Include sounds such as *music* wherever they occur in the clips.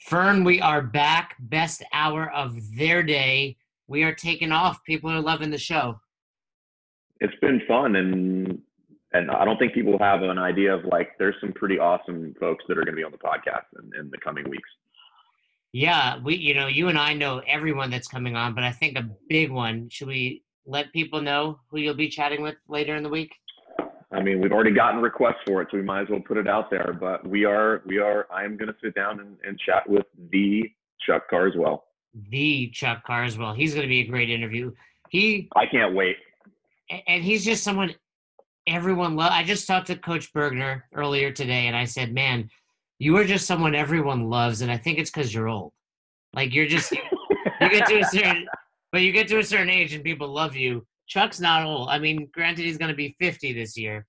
Fern, we are back. Best hour of their day. We are taking off. People are loving the show. It's been fun, and and I don't think people have an idea of like there's some pretty awesome folks that are going to be on the podcast in, in the coming weeks. Yeah, we you know you and I know everyone that's coming on, but I think a big one. Should we let people know who you'll be chatting with later in the week? I mean, we've already gotten requests for it, so we might as well put it out there. But we are, we are. I am going to sit down and, and chat with the Chuck Carswell. The Chuck Carswell. He's going to be a great interview. He. I can't wait. And he's just someone everyone loves. I just talked to Coach Bergner earlier today, and I said, "Man, you are just someone everyone loves, and I think it's because you're old. Like you're just you get to a certain, but you get to a certain age, and people love you." Chuck's not old. I mean, granted, he's going to be 50 this year.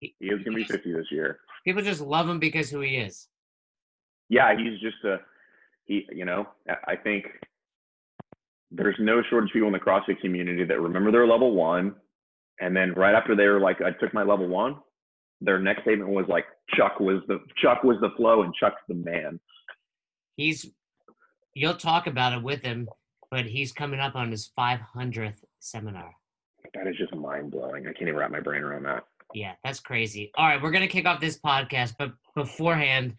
He, he is going to be 50 this year. People just love him because who he is. Yeah, he's just a he. You know, I think there's no shortage of people in the CrossFit community that remember their level one, and then right after they were like, I took my level one. Their next statement was like, Chuck was the Chuck was the flow, and Chuck's the man. He's. You'll talk about it with him, but he's coming up on his 500th seminar that is just mind blowing. I can't even wrap my brain around that. Yeah, that's crazy. All right, we're gonna kick off this podcast, but beforehand,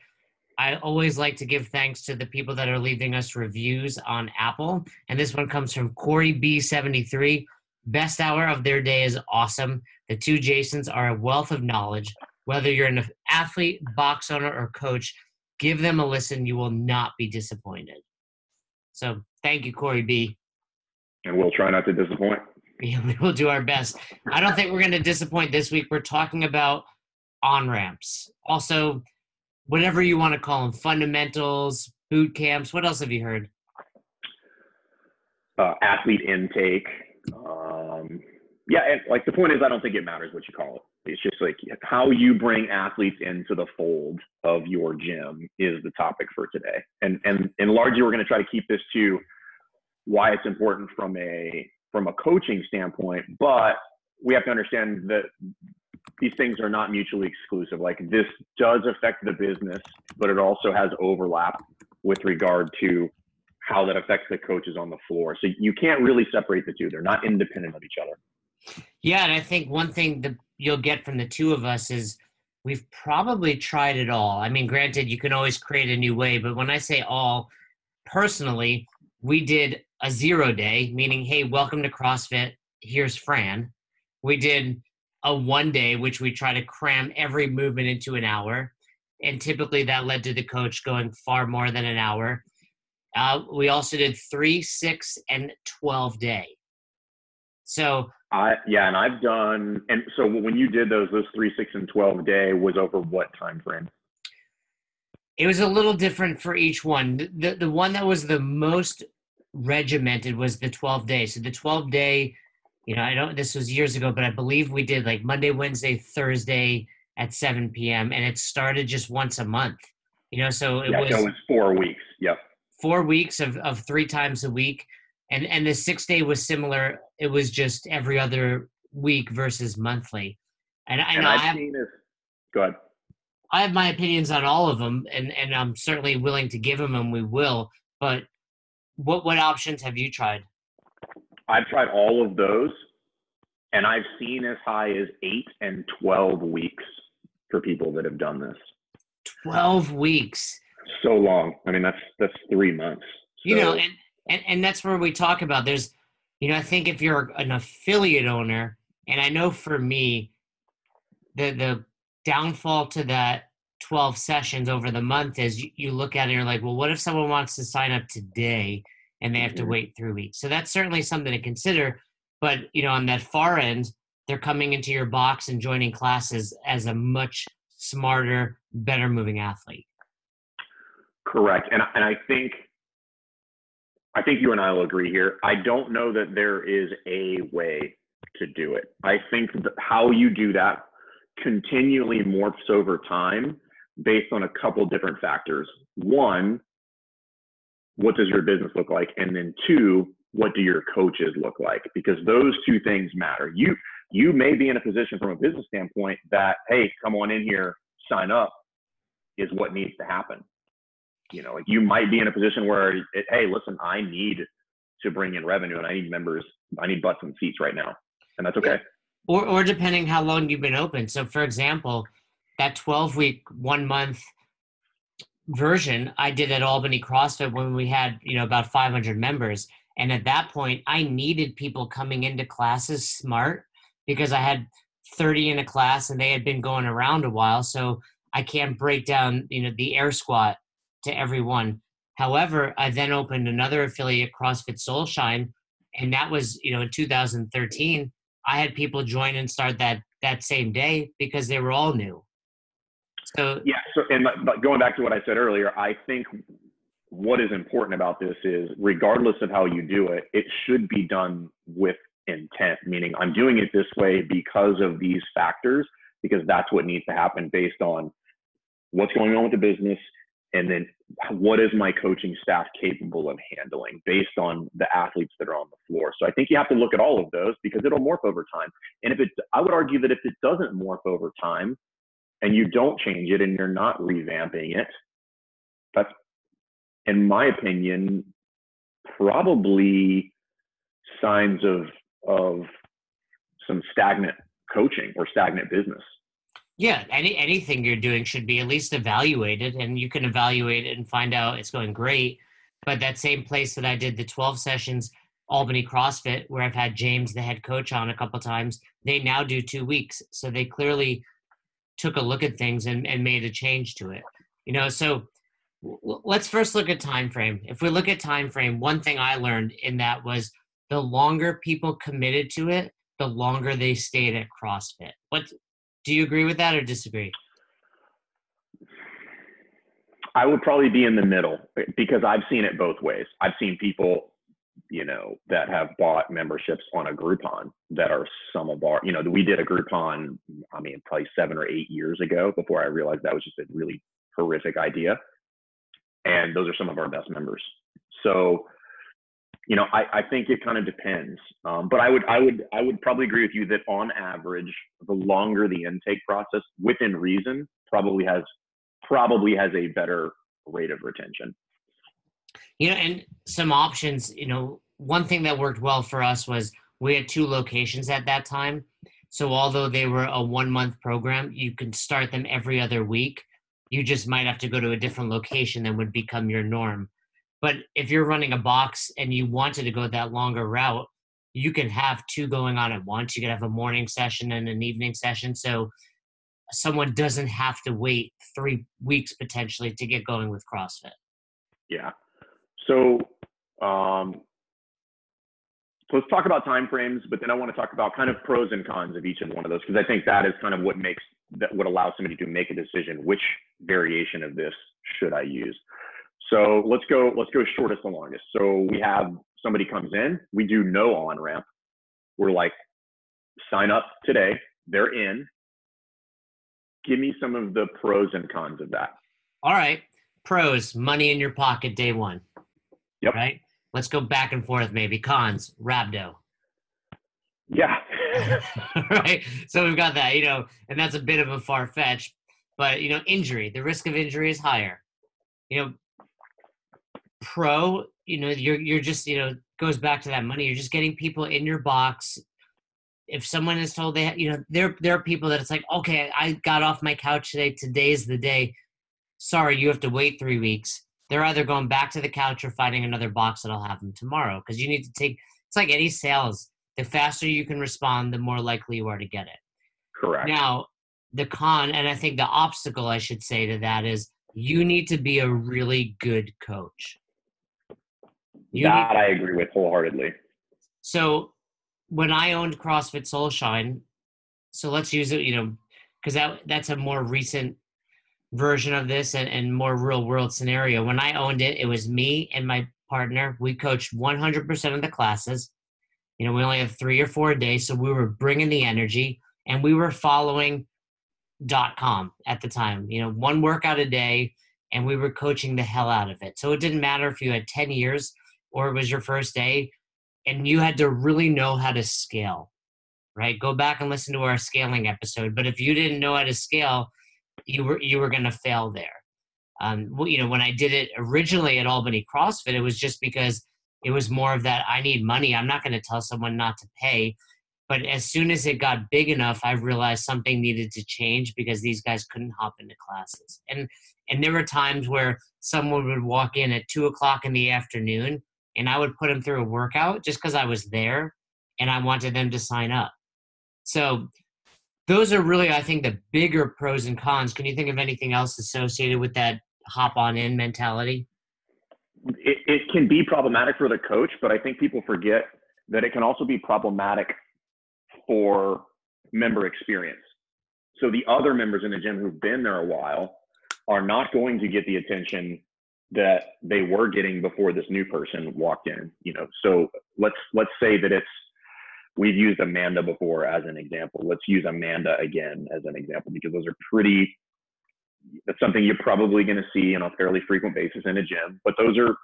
I always like to give thanks to the people that are leaving us reviews on Apple, and this one comes from Corey B seventy three. Best hour of their day is awesome. The two Jasons are a wealth of knowledge. Whether you're an athlete, box owner, or coach, give them a listen. You will not be disappointed. So thank you, Corey B. And we'll try not to disappoint. *laughs* We will do our best. I don't think we're going to disappoint this week. We're talking about on ramps. Also, whatever you want to call them fundamentals, boot camps. What else have you heard? Uh, athlete intake. Um, yeah, and like the point is, I don't think it matters what you call it. It's just like how you bring athletes into the fold of your gym is the topic for today. And and and largely, we're going to try to keep this to why it's important from a from a coaching standpoint, but we have to understand that these things are not mutually exclusive. Like this does affect the business, but it also has overlap with regard to how that affects the coaches on the floor. So you can't really separate the two. They're not independent of each other. Yeah, and I think one thing that you'll get from the two of us is we've probably tried it all. I mean, granted, you can always create a new way, but when I say all, personally, we did a zero day, meaning, hey, welcome to CrossFit. Here's Fran. We did a one day, which we try to cram every movement into an hour. And typically that led to the coach going far more than an hour. Uh, we also did three, six, and 12 day. So, I yeah, and I've done, and so when you did those, those three, six, and 12 day was over what time frame? It was a little different for each one. The, the one that was the most regimented was the 12 day. So the 12 day, you know, I don't, this was years ago, but I believe we did like Monday, Wednesday, Thursday at 7 p.m. and it started just once a month, you know, so it yeah, was, it was four weeks. Yep. Four weeks of, of three times a week. And, and the six day was similar. It was just every other week versus monthly. And, and, and I've I have, seen this. Go ahead. I have my opinions on all of them, and, and I'm certainly willing to give them, and we will. But what what options have you tried? I've tried all of those, and I've seen as high as eight and twelve weeks for people that have done this. Twelve weeks. So long. I mean, that's that's three months. So. You know, and, and and that's where we talk about. There's, you know, I think if you're an affiliate owner, and I know for me, the the downfall to that 12 sessions over the month is you, you look at it and you're like, well, what if someone wants to sign up today and they have to mm-hmm. wait three weeks? So that's certainly something to consider. But, you know, on that far end, they're coming into your box and joining classes as a much smarter, better moving athlete. Correct. And, and I think I think you and I will agree here. I don't know that there is a way to do it. I think how you do that continually morphs over time based on a couple different factors. One, what does your business look like? And then two, what do your coaches look like? Because those two things matter. You you may be in a position from a business standpoint that, hey, come on in here, sign up, is what needs to happen. you know, like you might be in a position where, it, hey, listen, I need to bring in revenue and I need members, I need butts and seats right now, and that's okay. Or, or depending how long you've been open. So, for example, that 12 week, one month version I did at Albany CrossFit when we had, you know, about 500 members. And at that point, I needed people coming into classes smart because I had 30 in a class and they had been going around a while. So I can't break down, you know, the air squat to everyone. However, I then opened another affiliate, CrossFit Soulshine, and that was, you know, in 2013. I had people join and start that that same day because they were all new. So yeah. So and but going back to what I said earlier, I think what is important about this is regardless of how you do it, it should be done with intent. Meaning, I'm doing it this way because of these factors, because that's what needs to happen based on what's going on with the business, and then what is my coaching staff capable of handling based on the athletes that are on the floor. So I think you have to look at all of those because it'll morph over time. And if it, I would argue that if it doesn't morph over time, and you don't change it and you're not revamping it, that's, in my opinion, probably signs of of some stagnant coaching or stagnant business. Yeah, any anything you're doing should be at least evaluated, and you can evaluate it and find out it's going great. But that same place that I did the 12 sessions, Albany CrossFit, where I've had James, the head coach, on a couple times, they now do two weeks. So they clearly took a look at things and, and made a change to it you know? So let's first look at time frame. If we look at time frame one thing i learned in that was the longer people committed to it the longer they stayed at crossfit. What do you agree with that or disagree? I would probably be in the middle because i've seen it both ways. I've seen people you know, that have bought memberships on a Groupon that are some of our, you know, we did a Groupon, I mean, probably seven or eight years ago before I realized that was just a really horrific idea. And those are some of our best members. So, you know, I, I think it kind of depends. Um, but I would, I would, I would probably agree with you that on average, the longer the intake process, within reason, probably has, probably has a better rate of retention. You know, and some options, you know, one thing that worked well for us was we had two locations at that time. So although they were a one month program, you can start them every other week. You just might have to go to a different location that would become your norm. But if you're running a box and you wanted to go that longer route, you can have two going on at once. You can have a morning session and an evening session. So someone doesn't have to wait three weeks potentially to get going with CrossFit. Yeah. So, um, so let's talk about timeframes, but then I want to talk about kind of pros and cons of each and one of those because I think that is kind of what makes that what allows somebody to make a decision which variation of this should I use. So let's go let's go shortest and longest. So we have somebody comes in, we do no on ramp. We're like, sign up today, they're in. Give me some of the pros and cons of that. All right. Pros, money in your pocket day one. Yep. Right? Let's go back and forth maybe. Cons, Rhabdo. Yeah. *laughs* right. So we've got that, you know, and that's a bit of a far fetch, but you know, injury, the risk of injury is higher. You know, pro, you know, you're you're just, you know, goes back to that money. You're just getting people in your box. If someone is told they, you know, there there are people that it's like, okay, I got off my couch today. Today's the day. Sorry, you have to wait three weeks they're either going back to the couch or finding another box that'll have them tomorrow. Because you need to take it's like any sales. The faster you can respond, the more likely you are to get it. Correct. Now, the con, and I think the obstacle I should say to that is you need to be a really good coach. You that need, I agree with wholeheartedly. So when I owned CrossFit Soulshine, so let's use it, you know, because that that's a more recent version of this and, and more real world scenario. When I owned it, it was me and my partner. We coached 100% of the classes. You know, we only have three or four a day, so we were bringing the energy and we were following dot com at the time. You know, one workout a day, and we were coaching the hell out of it. So it didn't matter if you had 10 years or it was your first day, and you had to really know how to scale, right? Go back and listen to our scaling episode. But if you didn't know how to scale, you were you were going to fail there. Um, you know, when I did it originally at Albany CrossFit, it was just because it was more of that I need money. I'm not going to tell someone not to pay. But as soon as it got big enough, I realized something needed to change because these guys couldn't hop into classes. And and there were times where someone would walk in at two o'clock in the afternoon, and I would put them through a workout just because I was there, and I wanted them to sign up. So those are really, I think, the bigger pros and cons. Can you think of anything else associated with that hop on in mentality? It, it can be problematic for the coach, but I think people forget that it can also be problematic for member experience. So the other members in the gym who've been there a while are not going to get the attention that they were getting before this new person walked in. You know, so let's let's say that it's we've used Amanda before as an example. Let's use Amanda again as an example because those are pretty. That's something you're probably going to see on a fairly frequent basis in a gym, but those are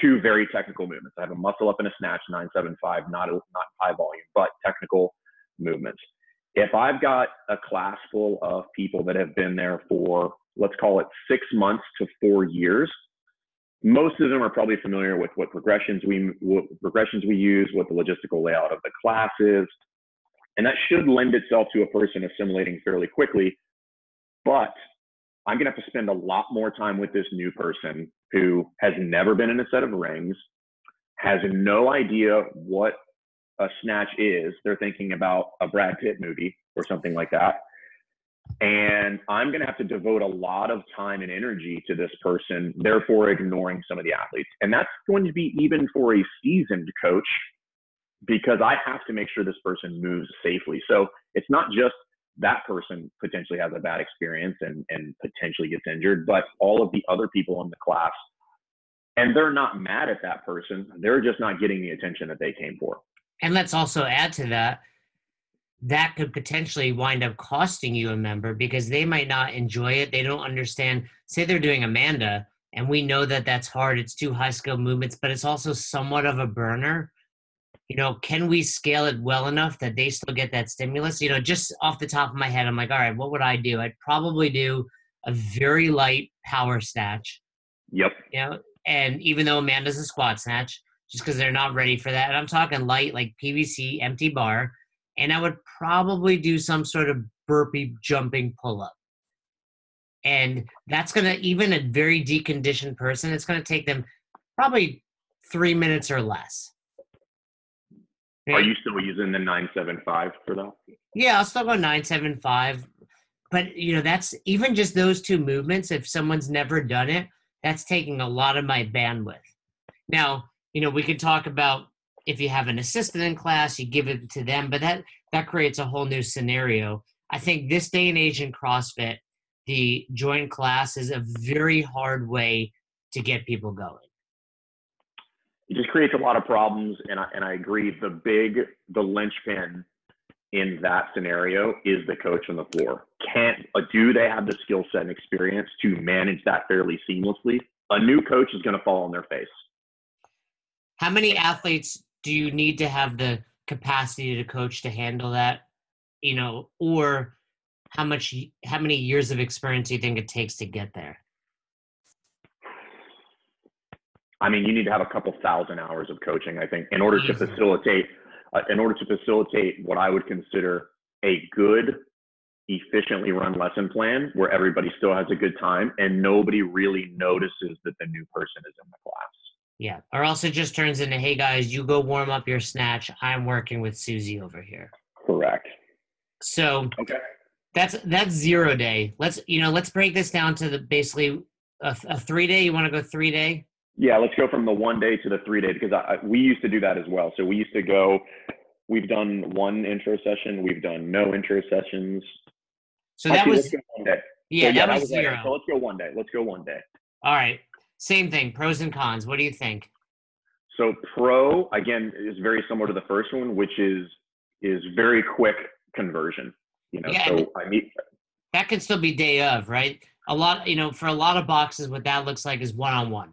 two very technical movements. I have a muscle up and a snatch 975, not a, not high volume, but technical movements. If I've got a class full of people that have been there for, let's call it six months to four years, most of them are probably familiar with what progressions we what progressions we use, what the logistical layout of the class is, and that should lend itself to a person assimilating fairly quickly. But I'm going to have to spend a lot more time with this new person who has never been in a set of rings, has no idea what a snatch is, they're thinking about a Brad Pitt movie or something like that. And I'm going to have to devote a lot of time and energy to this person, therefore ignoring some of the athletes. And that's going to be even for a seasoned coach because I have to make sure this person moves safely. So it's not just that person potentially has a bad experience and, and potentially gets injured, but all of the other people in the class. And they're not mad at that person. They're just not getting the attention that they came for. And let's also add to that that could potentially wind up costing you a member because they might not enjoy it. They don't understand. Say they're doing Amanda, and we know that that's hard. It's two high skill movements, but it's also somewhat of a burner. You know, can we scale it well enough that they still get that stimulus? You know, just off the top of my head, I'm like, all right, what would I do? I'd probably do a very light power snatch. Yep. You know, and even though Amanda's a squat snatch, just because they're not ready for that. And I'm talking light, like PVC, empty bar. And I would probably do some sort of burpee jumping pull up. And that's going to, even a very deconditioned person, it's going to take them probably three minutes or less. Are you still using the 975 for that? Yeah, I'll still go 975. But, you know, that's even just those two movements. If someone's never done it, that's taking a lot of my bandwidth. Now, you know, we could talk about if you have an assistant in class, you give it to them, but that that creates a whole new scenario. I think this day and age in CrossFit, the joint class is a very hard way to get people going. It just creates a lot of problems, and I, and I agree. The big, the linchpin in that scenario is the coach on the floor. Can't uh, do they have the skill set and experience to manage that fairly seamlessly? A new coach is going to fall on their face. How many athletes do you need to have the capacity to coach to handle that? You know, or how much how many years of experience do you think it takes to get there? I mean, you need to have a couple thousand hours of coaching, I think, in order to facilitate uh, in order to facilitate what I would consider a good efficiently run lesson plan where everybody still has a good time and nobody really notices that the new person is in the class. Yeah. Or else it just turns into, hey guys, you go warm up your snatch. I'm working with Susie over here. Correct. So okay. That's that's zero day. Let's you know let's break this down to the basically a, a three day. You want to go three day? Yeah, let's go from the one day to the three day because I, we used to do that as well. So we used to go. We've done one intro session. We've done no intro sessions. So that was one day. Yeah, so, yeah, that, that was, was zero. So let's go one day. Let's go one day. All right. Same thing, pros and cons. What do you think? So pro again is very similar to the first one, which is is very quick conversion. You know, yeah, so I mean that could still be day of, right? A lot, you know, for a lot of boxes, what that looks like is one on one.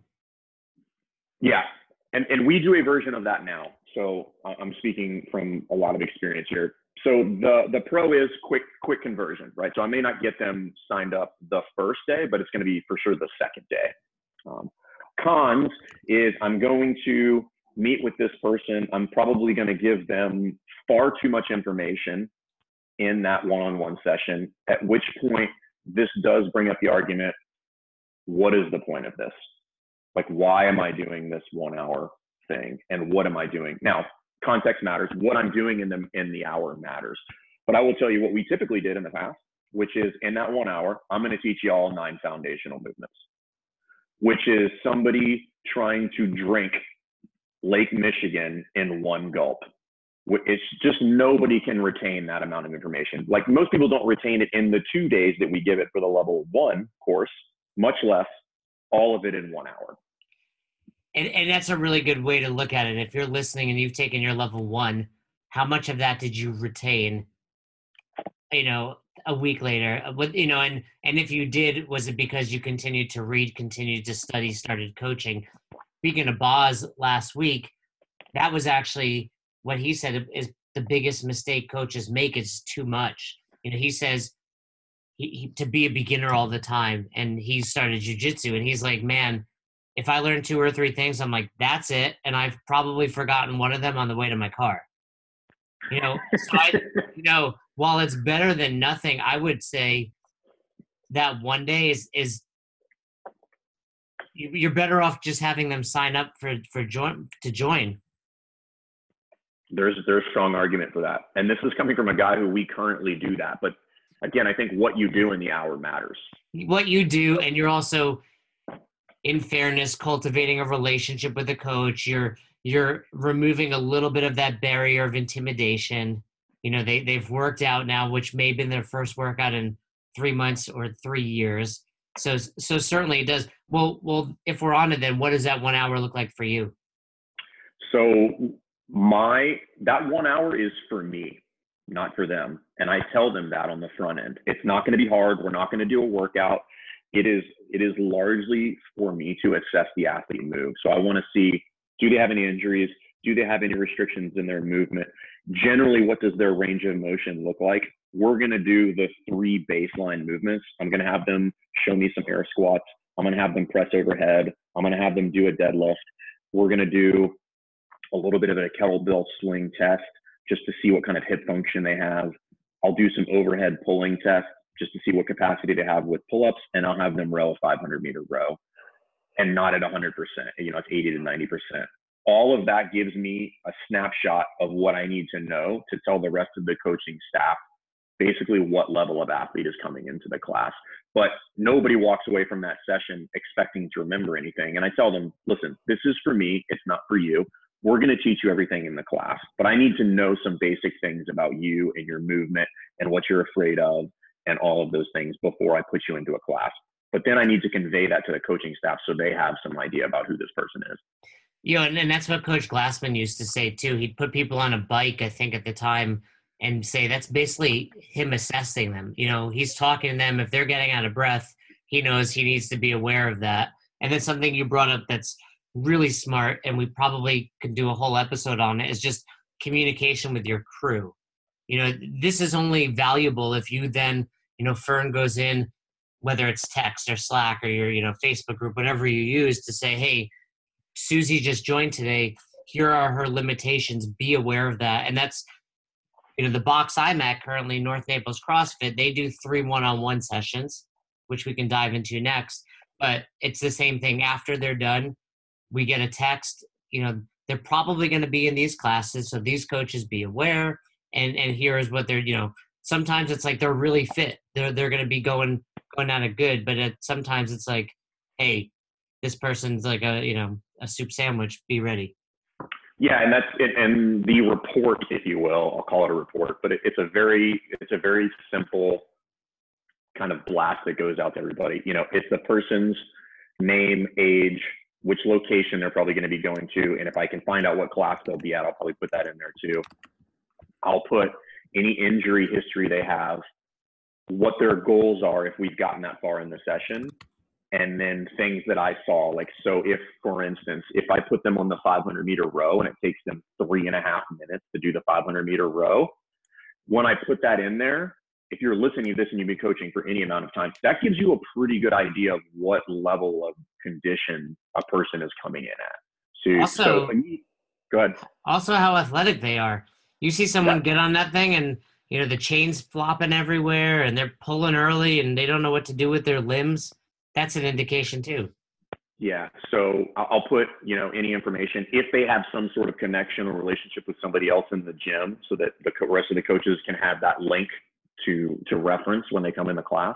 Yeah, and and we do a version of that now. So I'm speaking from a lot of experience here. So the the pro is quick quick conversion, right? So I may not get them signed up the first day, but it's going to be for sure the second day. Um, cons is I'm going to meet with this person. I'm probably going to give them far too much information in that one-on-one session. At which point, this does bring up the argument: What is the point of this? Like, why am I doing this one-hour thing, and what am I doing now? context matters. What I'm doing in the in the hour matters. But I will tell you what we typically did in the past, which is in that one hour, I'm going to teach you all nine foundational movements, which is somebody trying to drink Lake Michigan in one gulp. It's just nobody can retain that amount of information. Like most people don't retain it in the two days that we give it for the level one course, much less all of it in one hour and, and that's a really good way to look at it. If you're listening and you've taken your level one, how much of that did you retain? You know, a week later, uh, with you know, and and if you did, was it because you continued to read, continued to study, started coaching? Speaking of Boz last week, that was actually what he said is the biggest mistake coaches make is too much. You know, he says he, he, to be a beginner all the time, and he started jujitsu, and he's like, man, if I learn two or three things, I'm like, that's it. And I've probably forgotten one of them on the way to my car. You know, so I, you know, while it's better than nothing, I would say that one day is is you're better off just having them sign up for for join to join. There's there's a strong argument for that, and this is coming from a guy who we currently do that. But again, I think what you do in the hour matters. What you do, and you're also in fairness cultivating a relationship with the coach you're you're removing a little bit of that barrier of intimidation you know they they've worked out now which may have been their first workout in three months or three years. So so certainly it does. Well well if we're on it then what does that one hour look like for you? So my that one hour is for me not for them. And i tell them that on the front end. It's not going to be hard. We're not going to do a workout. It is it is largely for me to assess the athlete move. So I want to see do they have any injuries? Do they have any restrictions in their movement? Generally, what does their range of motion look like? We're going to do the three baseline movements. I'm going to have them show me some air squats. I'm going to have them press overhead. I'm going to have them do a deadlift. We're going to do a little bit of a kettlebell swing test just to see what kind of hip function they have. I'll do some overhead pulling tests just to see what capacity they have with pull-ups, and I'll have them row a 500 meter row, and not at 100%. You know, it's 80 to 90%. All of that gives me a snapshot of what I need to know to tell the rest of the coaching staff basically what level of athlete is coming into the class. But nobody walks away from that session expecting to remember anything. And I tell them, listen, this is for me, it's not for you. We're going to teach you everything in the class, but I need to know some basic things about you and your movement and what you're afraid of and all of those things before I put you into a class. But then I need to convey that to the coaching staff so they have some idea about who this person is. You know, and, and that's what Coach Glassman used to say too. He'd put people on a bike, I think, at the time, and say that's basically him assessing them. You know, he's talking to them. If they're getting out of breath, he knows he needs to be aware of that. And then something you brought up that's really smart, and we probably could do a whole episode on it, is just communication with your crew. You know, this is only valuable if you then you know fern goes in whether it's text or slack or your you know facebook group whatever you use to say hey susie just joined today. Here are her limitations. Be aware of that. And that's you know the box i'm at currently north naples crossfit they do three one-on-one sessions which we can dive into next. But it's the same thing. After they're done we get a text. You know they're probably going to be in these classes so these coaches be aware. And and here is what they're you know sometimes it's like they're really fit. They're they're going to be going going out of good, but it, sometimes it's like, hey, this person's like a you know a soup sandwich. Be ready. Yeah, and that's it, and the report, if you will, I'll call it a report, but it, it's a very it's a very simple kind of blast that goes out to everybody. You know, it's the person's name, age, which location they're probably going to be going to, and if I can find out what class they'll be at, I'll probably put that in there too. I'll put any injury history they have, what their goals are if we've gotten that far in the session, and then things that I saw. Like, so if, for instance, if I put them on the 500 meter row and it takes them three and a half minutes to do the 500 meter row, when I put that in there, if you're listening to this and you've been coaching for any amount of time, that gives you a pretty good idea of what level of condition a person is coming in at. So, Also- so go ahead. Also, how athletic they are. You see someone Yeah. get on that thing and you know the chains flopping everywhere and they're pulling early and they don't know what to do with their limbs. That's an indication too. Yeah. So I'll put, you know, any information if they have some sort of connection or relationship with somebody else in the gym so that the rest of the coaches can have that link to, to reference when they come into class.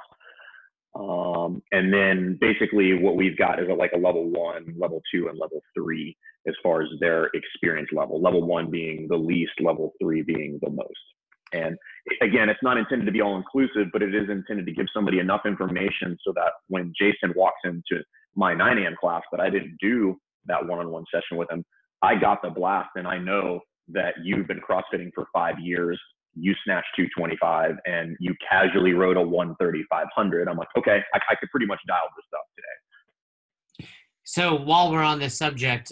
Um, and then basically what we've got is a, like a level one, level two, and level three as far as their experience level. Level one being the least, level three being the most. And again, it's not intended to be all inclusive, but it is intended to give somebody enough information so that when Jason walks into my 9 a.m. class, that I didn't do that one-on-one session with him, I got the blast, and I know that you've been CrossFitting for five years. You snatched 225, and you casually rowed a 130 500. I'm like, okay, I, I could pretty much dial this up today. So while we're on this subject,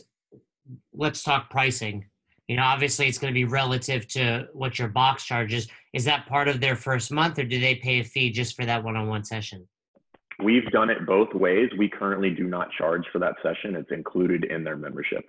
let's talk pricing. You know, obviously it's going to be relative to what your box charges. Is that part of their first month, or do they pay a fee just for that one-on-one session? We've done it both ways. We currently do not charge for that session. It's included in their membership.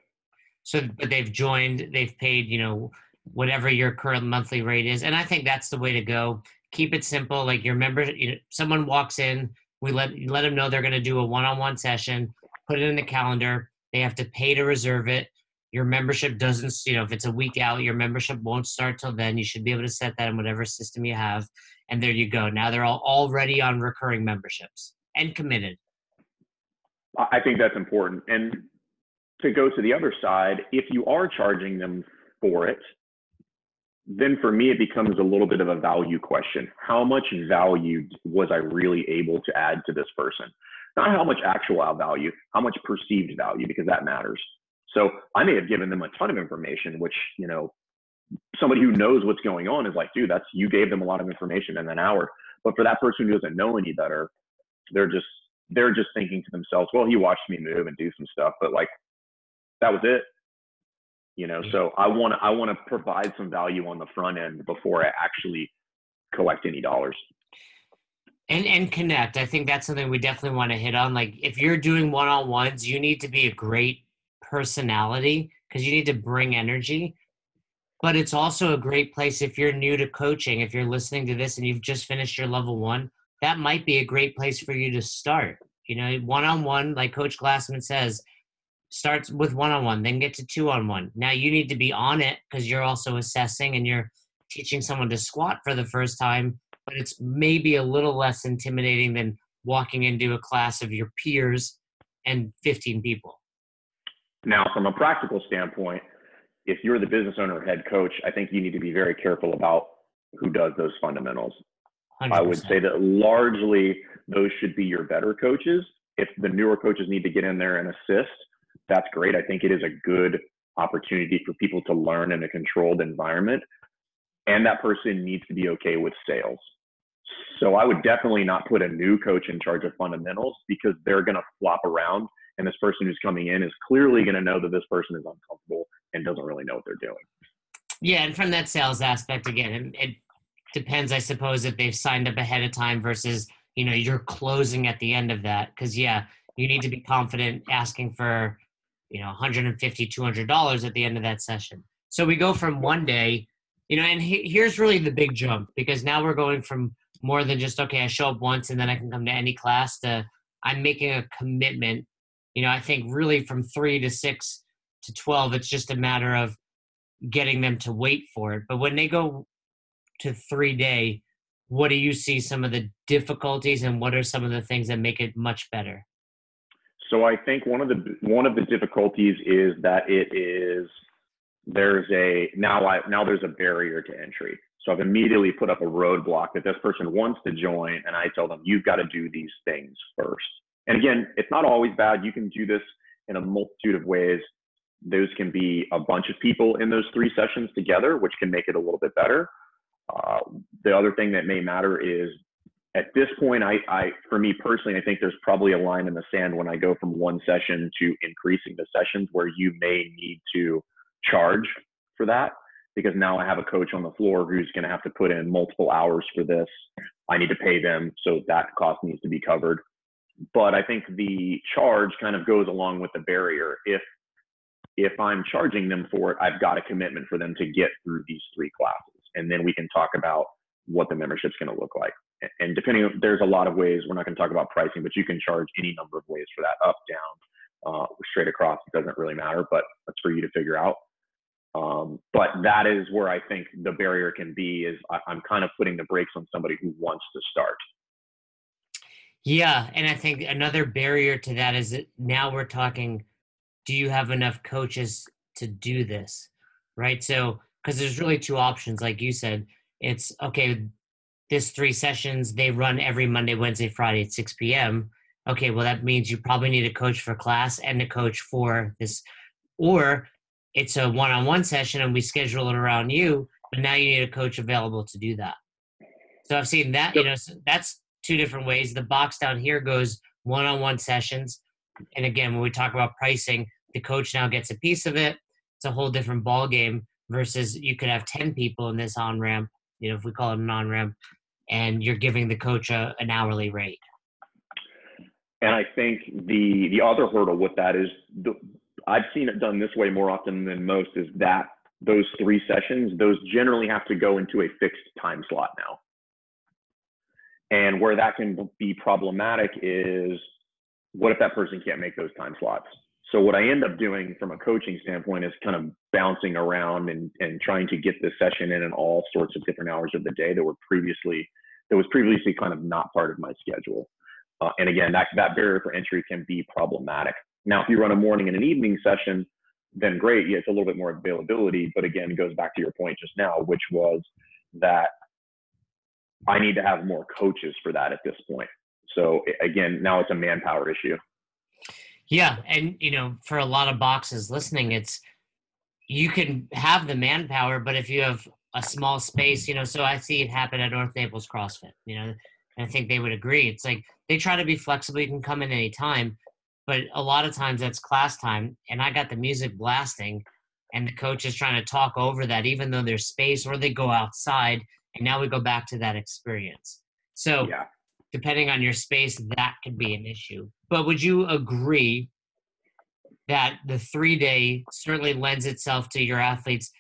So, but they've joined, they've paid, you know, whatever your current monthly rate is, and I think that's the way to go. Keep it simple. Like your member, you know, someone walks in, we let let them know they're going to do a one-on-one session. Put it in the calendar. They have to pay to reserve it. Your membership doesn't, you know, if it's a week out, your membership won't start till then. You should be able to set that in whatever system you have, and there you go. Now they're all already on recurring memberships and committed. I think that's important. And to go to the other side, if you are charging them for it, then for me, it becomes a little bit of a value question. How much value was I really able to add to this person? Not how much actual value, how much perceived value, because that matters. So I may have given them a ton of information, which, you know, somebody who knows what's going on is like, dude, that's, you gave them a lot of information in an hour. But for that person who doesn't know any better, they're just, they're just thinking to themselves, well, he watched me move and do some stuff, but like, that was it. You know mm. so i want to i want to provide some value on the front end before i actually collect any dollars. And and connect. I think that's something we definitely want to hit on. Like if you're doing one-on-ones you need to be a great personality because you need to bring energy. But it's also a great place if you're new to coaching if you're listening to this and you've just finished your level one that might be a great place for you to start. You know one-on-one like coach glassman says starts with one-on-one then get to two-on-one. Now you need to be on it because you're also assessing and you're teaching someone to squat for the first time but it's maybe a little less intimidating than walking into a class of your peers and 15 people. Now from a practical standpoint if you're the business owner or head coach i think you need to be very careful about who does those fundamentals 100%. i would say that largely those should be your better coaches if the newer coaches need to get in there and assist that's great i think it is a good opportunity for people to learn in a controlled environment and that person needs to be okay with sales so I would definitely not put a new coach in charge of fundamentals because they're going to flop around. And this person who's coming in is clearly going to know that this person is uncomfortable and doesn't really know what they're doing. Yeah, and from that sales aspect, again, it, it depends, I suppose, if they've signed up ahead of time versus, you know, you're closing at the end of that. Because, yeah, you need to be confident asking for, you know, $150, $200 at the end of that session. So we go from one day, you know, and he, here's really the big jump because now we're going from more than just, okay, I show up once and then I can come to any class to I'm making a commitment. You know, I think really from three to six to 12, it's just a matter of getting them to wait for it. But when they go to three day, what do you see some of the difficulties and what are some of the things that make it much better? So I think one of the one of the difficulties is that it is there's a now I now there's a barrier to entry. So I've immediately put up a roadblock that this person wants to join, and I tell them you've got to do these things first. And again, it's not always bad. You can do this in a multitude of ways. Those can be a bunch of people in those three sessions together, which can make it a little bit better. Uh, the other thing that may matter is at this point, I, I, for me personally, I think there's probably a line in the sand when I go from one session to increasing the sessions where you may need to charge for that. because now I have a coach on the floor who's going to have to put in multiple hours for this. I need to pay them, so that cost needs to be covered. But I think the charge kind of goes along with the barrier. If if I'm charging them for it, I've got a commitment for them to get through these three classes, and then we can talk about what the membership's going to look like. And depending, there's a lot of ways. We're not going to talk about pricing, but you can charge any number of ways for that, up, down, uh, straight across. It doesn't really matter, but that's for you to figure out. Um, but that is where I think the barrier can be. Is I, I'm kind of putting the brakes on somebody who wants to start. Yeah, and I think another barrier to that is that now we're talking. Do you have enough coaches to do this? Right. So because there's really two options, like you said it's okay this three sessions they run every monday wednesday friday at 6 p.m okay well that means you probably need a coach for class and a coach for this or it's a one-on-one session and we schedule it around you but now you need a coach available to do that so i've seen that you know that's two different ways the box down here goes one-on-one sessions and again when we talk about pricing the coach now gets a piece of it it's a whole different ball game versus you could have 10 people in this on ramp you know, if we call it an on-ramp, and you're giving the coach a, an hourly rate. And I think the the other hurdle with that is the, I've seen it done this way more often than most is that those three sessions, those generally have to go into a fixed time slot now. And where that can be problematic is what if that person can't make those time slots? So what I end up doing from a coaching standpoint is kind of bouncing around and, and trying to get this session in in all sorts of different hours of the day that were previously that was previously kind of not part of my schedule. Uh, and again, that, that barrier for entry can be problematic. Now, if you run a morning and an evening session, then great, yeah, it's a little bit more availability. But again, it goes back to your point just now, which was that I need to have more coaches for that at this point. So again, now it's a manpower issue. Yeah, and you know, for a lot of boxes listening, it's you can have the manpower, but if you have a small space, you know, so I see it happen at North Naples CrossFit, you know, and I think they would agree. It's like they try to be flexible, you can come in any time, but a lot of times that's class time, and I got the music blasting, and the coach is trying to talk over that, even though there's space, or they go outside, and now we go back to that experience. So yeah depending on your space, that could be an issue. But would you agree that the three day certainly lends itself to your athletes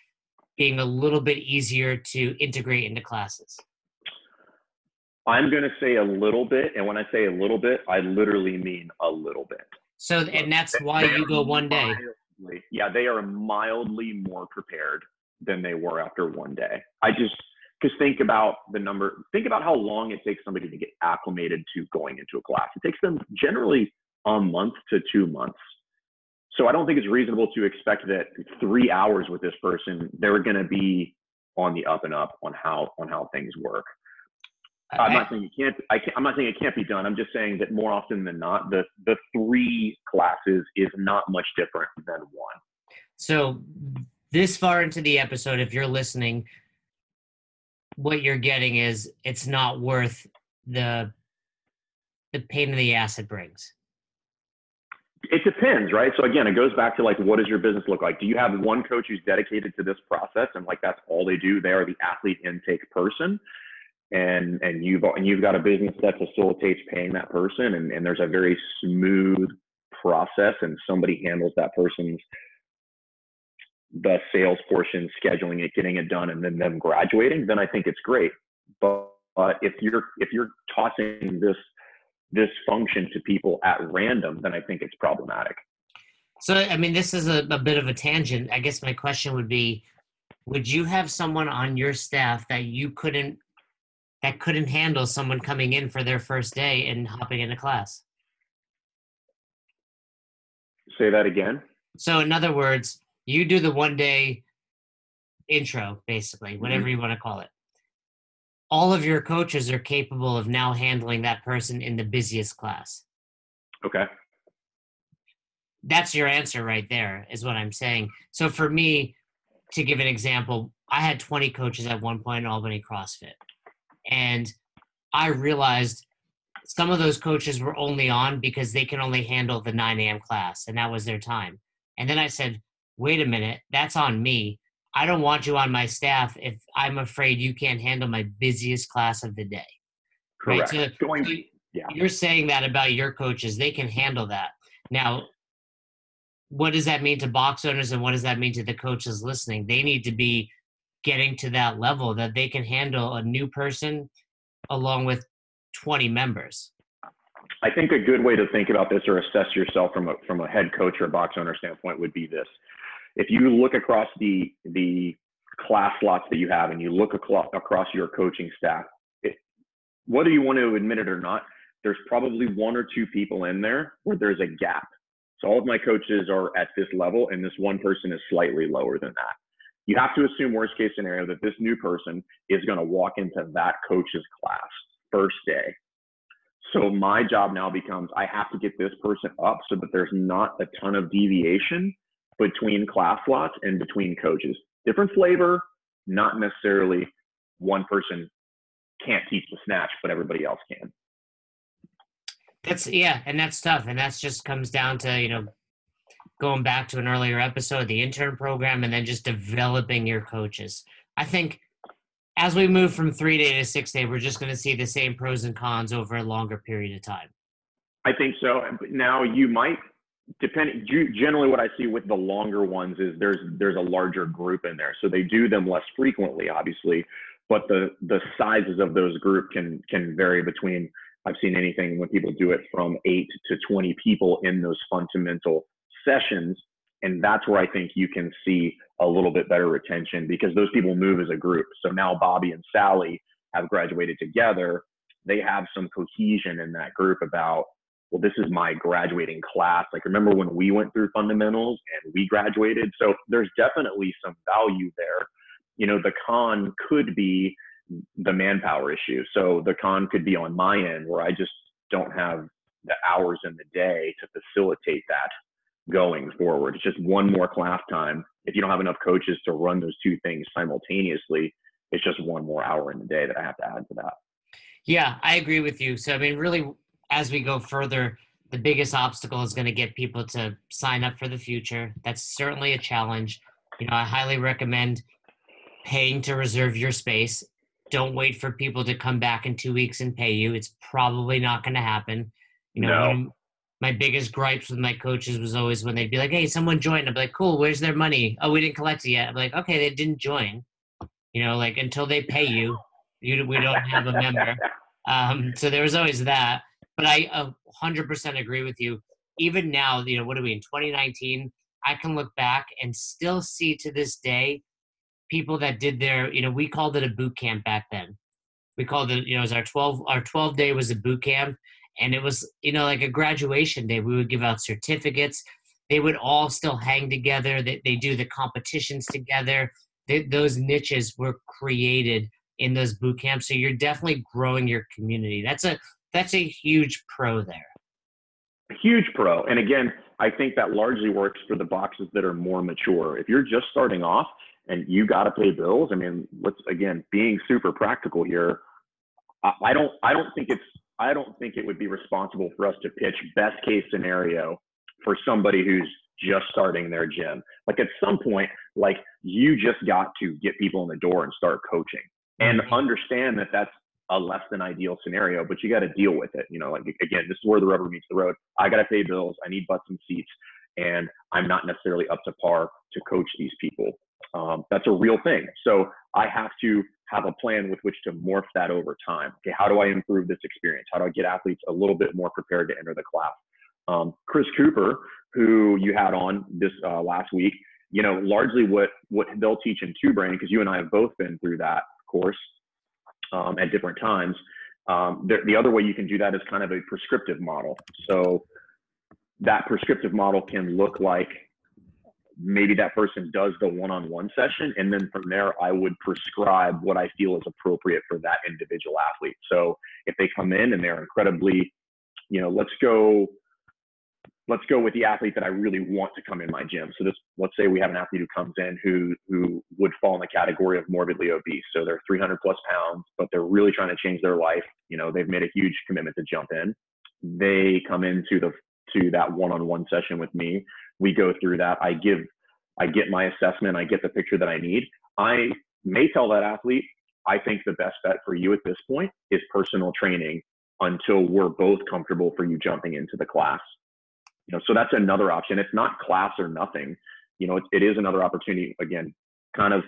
being a little bit easier to integrate into classes? I'm going to say a little bit. And when I say a little bit, I literally mean a little bit. So, and that's why you go one day. Mildly, yeah, they are mildly more prepared than they were after one day. I just, because think about the number, think about how long it takes somebody to get acclimated to going into a class. It takes them generally a month to two months. So I don't think it's reasonable to expect that three hours with this person, they're going to be on the up and up on how on how things work. I'm not saying you can't. I can't, I'm not saying it can't be done. I'm just saying that more often than not, the the three classes is not much different than one. So this far into the episode, if you're listening, what you're getting is it's not worth the the pain in the ass it brings. It depends, right? So again, it goes back to like, what does your business look like? Do you have one coach who's dedicated to this process and like that's all they do? They are the athlete intake person, and and you've and you've got a business that facilitates paying that person, and and there's a very smooth process, and somebody handles that person's the sales portion, scheduling it, getting it done, and then them graduating, then I think it's great. But, but if you're if you're tossing this this function to people at random, then I think it's problematic. So, I mean, this is a, a bit of a tangent. I guess my question would be: Would you have someone on your staff that you couldn't that couldn't handle someone coming in for their first day and hopping into class? Say that again. So, in other words, you do the one day intro, basically, whatever mm-hmm. you want to call it. All of your coaches are capable of now handling that person in the busiest class. Okay. That's your answer right there, is what I'm saying. So for me, to give an example, I had 20 coaches at one point in Albany CrossFit. And I realized some of those coaches were only on because they can only handle the 9 a.m. class, and that was their time. And then I said, wait a minute, that's on me. I don't want you on my staff if I'm afraid you can't handle my busiest class of the day. Correct. Right. So, Going, so yeah. you're saying that about your coaches. They can handle that. Now, what does that mean to box owners and what does that mean to the coaches listening? They need to be getting to that level that they can handle a new person along with 20 members. I think a good way to think about this or assess yourself from a from a head coach or box owner standpoint would be this. If you look across the the class slots that you have and you look across your coaching staff, it, whether you want to admit it or not, there's probably one or two people in there where there's a gap. So all of my coaches are at this level, and this one person is slightly lower than that. You have to assume worst case scenario that this new person is going to walk into that coach's class first day. So my job now becomes I have to get this person up so that there's not a ton of deviation between class slots and between coaches. Different flavor, not necessarily one person can't teach the snatch, but everybody else can. That's yeah, and that's tough, and that's just comes down to you know going back to an earlier episode, the intern program, and then just developing your coaches. I think as we move from three day to six day, we're just going to see the same pros and cons over a longer period of time. I think so. Now you might depending generally what I see with the longer ones is there's there's a larger group in there, so they do them less frequently, obviously, but the the sizes of those group can can vary between I've seen anything when people do it from eight to 20 people in those fundamental sessions. And that's where I think you can see a little bit better retention because those people move as a group. So now Bobby and Sally have graduated together. They have some cohesion in that group about, well, this is my graduating class. Like, remember when we went through fundamentals and we graduated? So there's definitely some value there. You know, the con could be the manpower issue. So the con could be on my end where I just don't have the hours in the day to facilitate that going forward. It's just one more class time. If you don't have enough coaches to run those two things simultaneously, it's just one more hour in the day that I have to add to that. Yeah, I agree with you. So I mean, really, as we go further, the biggest obstacle is going to get people to sign up for the future. That's certainly a challenge. You know, I highly recommend paying to reserve your space don't wait for people to come back in two weeks and pay you. It's probably not going to happen. You know, no. my biggest gripes with my coaches was always when they'd be like, "Hey, someone joined." I'd be like, "Cool, where's their money?" Oh, we didn't collect it yet. I'm like, "Okay, they didn't join." You know, like until they pay you, you we don't have a member. Um, so there was always that. But I uh, 100% agree with you. Even now, you know, what are we in 2019? I can look back and still see to this day people that did their, you know, we called it a boot camp back then. We called it, you know, it was our 12, our 12 day was a boot camp. And it was, you know, like a graduation day. We would give out certificates. They would all still hang together. They, they do the competitions together. They, those niches were created in those boot camps. So you're definitely growing your community. That's a, that's a huge pro there. Huge pro. And again, I think that largely works for the boxes that are more mature. If you're just starting off, and you got to pay bills. I mean, let's again being super practical here. I, don't I don't think it's I don't think it would be responsible for us to pitch best case scenario for somebody who's just starting their gym. Like at some point, like you just got to get people in the door and start coaching and mm-hmm. understand that that's a less than ideal scenario, but you got to deal with it. You know, like again, this is where the rubber meets the road. I got to pay bills. I need butts and seats, and I'm not necessarily up to par to coach these people. Um, that's a real thing. So I have to have a plan with which to morph that over time. Okay, how do I improve this experience? How do I get athletes a little bit more prepared to enter the class? Um, Chris Cooper, who you had on this uh, last week, you know, largely what what they'll teach in Two Brain, because you and I have both been through that course um, at different times. Um, the, the other way you can do that is kind of a prescriptive model. So that prescriptive model can look like maybe that person does the one-on-one session and then from there i would prescribe what i feel is appropriate for that individual athlete so if they come in and they're incredibly you know let's go let's go with the athlete that i really want to come in my gym so this let's say we have an athlete who comes in who who would fall in the category of morbidly obese so they're 300 plus pounds but they're really trying to change their life you know they've made a huge commitment to jump in they come into the to that one-on-one session with me we go through that. I give I get my assessment, I get the picture that I need. I may tell that athlete, I think the best bet for you at this point is personal training until we're both comfortable for you jumping into the class. You know, so that's another option. It's not class or nothing. You know, it, it is another opportunity. Again, kind of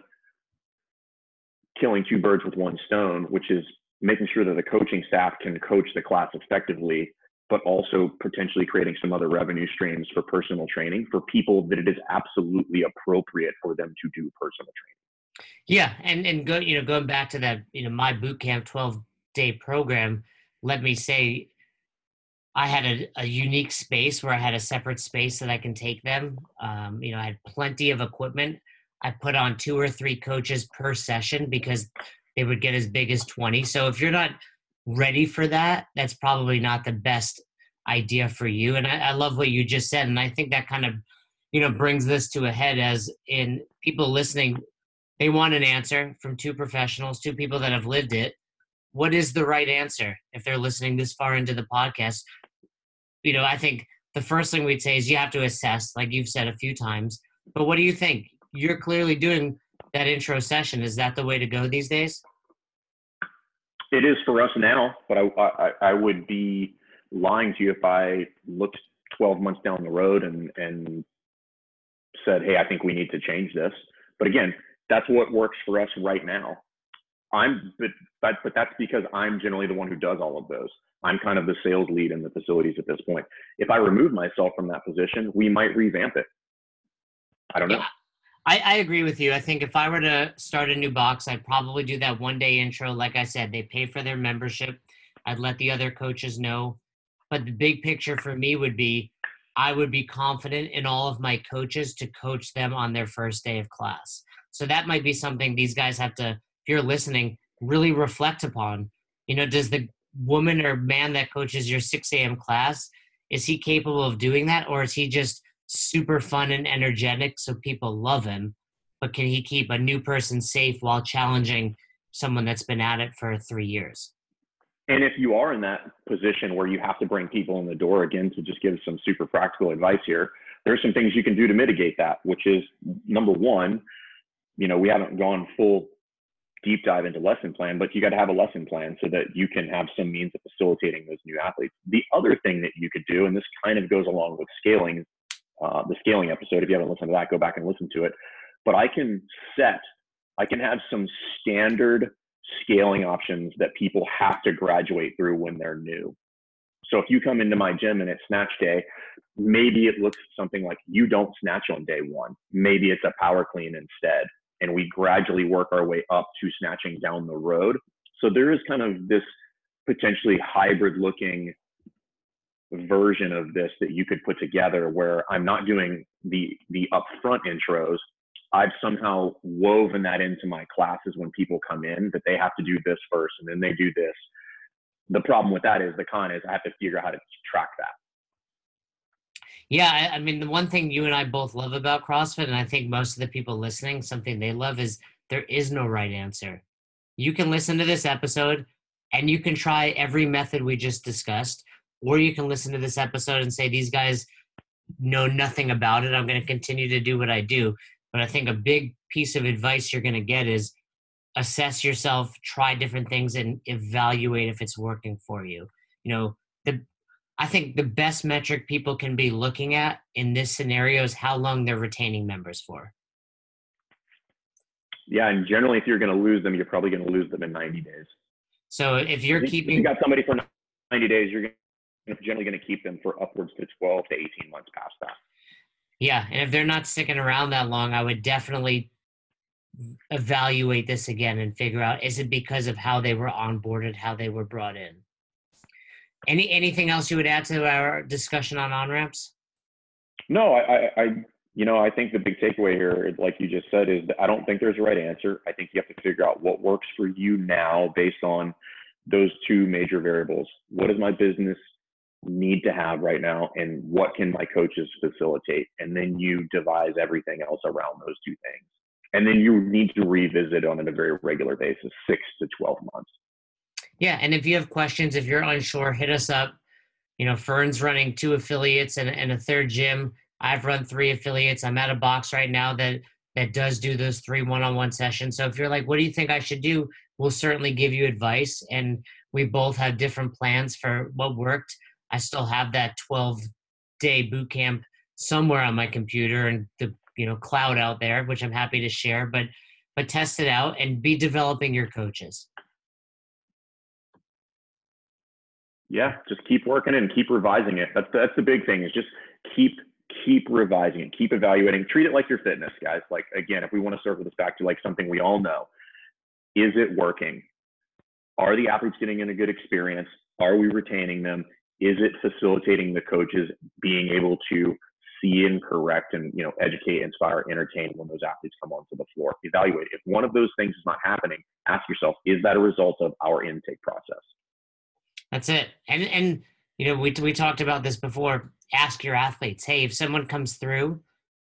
killing two birds with one stone, which is making sure that the coaching staff can coach the class effectively, but also potentially creating some other revenue streams for personal training for people that it is absolutely appropriate for them to do personal training. Yeah, and and go you know going back to that you know my boot camp twelve day program, let me say I had a, a, unique space where I had a separate space that I can take them. Um, you know, I had plenty of equipment. I put on two or three coaches per session because they would get as big as 20. So if you're not ready for that, that's probably not the best idea for you. And I, I love what you just said. And I think that kind of, you know, brings this to a head as in people listening, they want an answer from two professionals, two people that have lived it. What is the right answer if they're listening this far into the podcast? You know, I think the first thing we'd say is you have to assess, like you've said a few times. But what do you think? You're clearly doing that intro session. Is that the way to go these days? It is for us now, but I, I, I would be lying to you if I looked 12 months down the road and, and said, hey, I think we need to change this. But again, that's what works for us right now. I'm, but, but, but that's because I'm generally the one who does all of those. I'm kind of the sales lead in the facilities at this point. If I remove myself from that position, we might revamp it. I don't know. I, I agree with you. I think if I were to start a new box, I'd probably do that one day intro. Like I said, they pay for their membership. I'd let the other coaches know. But the big picture for me would be I would be confident in all of my coaches to coach them on their first day of class. So that might be something these guys have to, if you're listening, really reflect upon. You know, does the woman or man that coaches your 6 a.m. class, is he capable of doing that? Or is he just super fun and energetic so people love him but can he keep a new person safe while challenging someone that's been at it for three years and if you are in that position where you have to bring people in the door again to just give some super practical advice here there's some things you can do to mitigate that which is number one you know we haven't gone full deep dive into lesson plan, but you got to have a lesson plan so that you can have some means of facilitating those new athletes. The other thing that you could do, and this kind of goes along with scaling, uh, the scaling episode. If you haven't listened to that, go back and listen to it. But I can set, I can have some standard scaling options that people have to graduate through when they're new. So if you come into my gym and it's snatch day, maybe it looks something like you don't snatch on day one. Maybe it's a power clean instead. And we gradually work our way up to snatching down the road. So there is kind of this potentially hybrid looking version of this that you could put together where I'm not doing the the upfront intros. I've somehow woven that into my classes when people come in that they have to do this first and then they do this. The problem with that is the con is I have to figure out how to track that. Yeah, I, I mean the one thing you and I both love about CrossFit, and I think most of the people listening, something they love is there is no right answer. You can listen to this episode and you can try every method we just discussed or you can listen to this episode and say these guys know nothing about it. I'm going to continue to do what i do. But i think a big piece of advice you're going to get is assess yourself try different things and evaluate if it's working for you. You know i think the best metric people can be looking at in this scenario is how long they're retaining members for yeah and generally if you're going to lose them you're probably going to lose them in 90 days so if you're keeping if you got somebody for 90 days you're generally going to keep them for upwards to 12 to 18 months past that. Yeah, and if they're not sticking around that long, I would definitely evaluate this again and figure out is it because of how they were onboarded, how they were brought in. Any anything else you would add to our discussion on on ramps? No, I, I, you know, I think the big takeaway here, like you just said, is I don't think there's a right answer. I think you have to figure out what works for you now based on those two major variables. What is my business need to have right now and what can my coaches facilitate and then you devise everything else around those two things and then you need to revisit on a very regular basis six to 12 months yeah and if you have questions if you're unsure hit us up you know fern's running two affiliates and, and a third gym I've run three affiliates. I'm at a box right now that that does do those three one-on-one sessions. So if you're like, what do you think I should do? We'll certainly give you advice. And we both have different plans for what worked. I still have that 12 day boot camp somewhere on my computer and the you know cloud out there, which I'm happy to share. But but test it out and be developing your coaches. Yeah, just keep working and keep revising it. That's that's the big thing is just keep keep revising it, keep evaluating. Treat it like your fitness, guys. Like again, if we want to circle this back to like something we all know, is it working? Are the athletes getting in a good experience? Are we retaining them? Is it facilitating the coaches being able to see and correct and you know educate, inspire, entertain when those athletes come onto the floor? Evaluate. If one of those things is not happening, ask yourself, is that a result of our intake process? That's it. And and you know we we talked about this before. Ask your athletes. Hey, if someone comes through,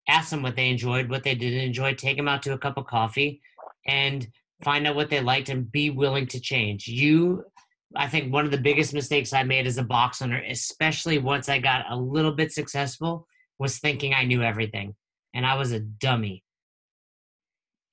ask them what they enjoyed, what they didn't enjoy. Take them out to a cup of coffee, and find out what they liked and be willing to change. You, I think one of the biggest mistakes I made as a box owner, especially once I got a little bit successful, was thinking I knew everything. And I was a dummy.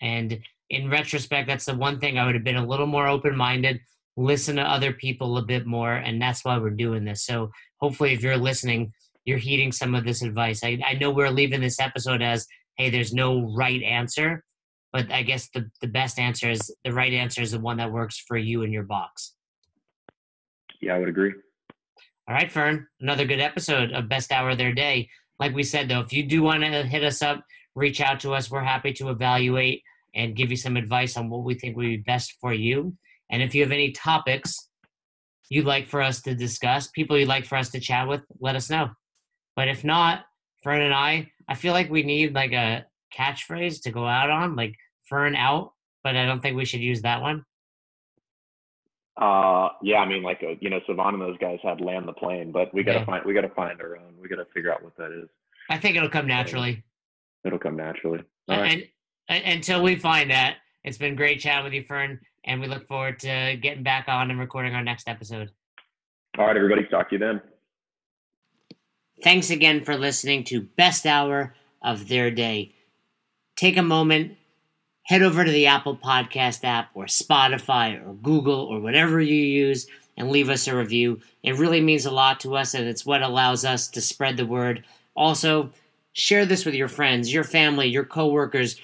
And in retrospect, that's the one thing I would have been a little more open minded, listen to other people a bit more. And that's why we're doing this. So hopefully, if you're listening, you're heeding some of this advice. I, I know we're leaving this episode as, hey, there's no right answer but I guess the, the best answer is the right answer is the one that works for you and your box. Yeah, I would agree. All right, Fern, another good episode of Best Hour of Their Day. Like we said, though, if you do want to hit us up, reach out to us. We're happy to evaluate and give you some advice on what we think would be best for you. And if you have any topics you'd like for us to discuss, people you'd like for us to chat with, let us know. But if not, Fern and I, I feel like we need like a catchphrase to go out on, like Fern out, but I don't think we should use that one. Uh, yeah, I mean, like, uh, you know, Savon and those guys had land the plane, but we gotta yeah. find, we gotta find our own. We gotta figure out what that is. I think it'll come naturally. It'll come naturally. And, and, until we find that, it's been great chatting with you, Fern, and we look forward to getting back on and recording our next episode. All right, everybody. Talk to you then. Thanks again for listening to Best Hour of Their Day take a moment, head over to the Apple Podcast app or Spotify or Google or whatever you use and leave us a review. It really means a lot to us and it's what allows us to spread the word. Also, share this with your friends, your family, your coworkers.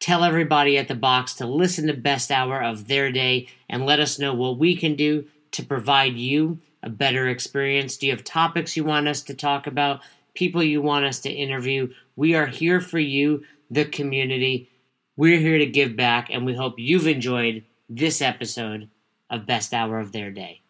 Tell everybody at the box to listen to Best Hour of their day and let us know what we can do to provide you a better experience. Do you have topics you want us to talk about? People you want us to interview? We are here for you the community. We're here to give back, and we hope you've enjoyed this episode of Best Hour of Their Day.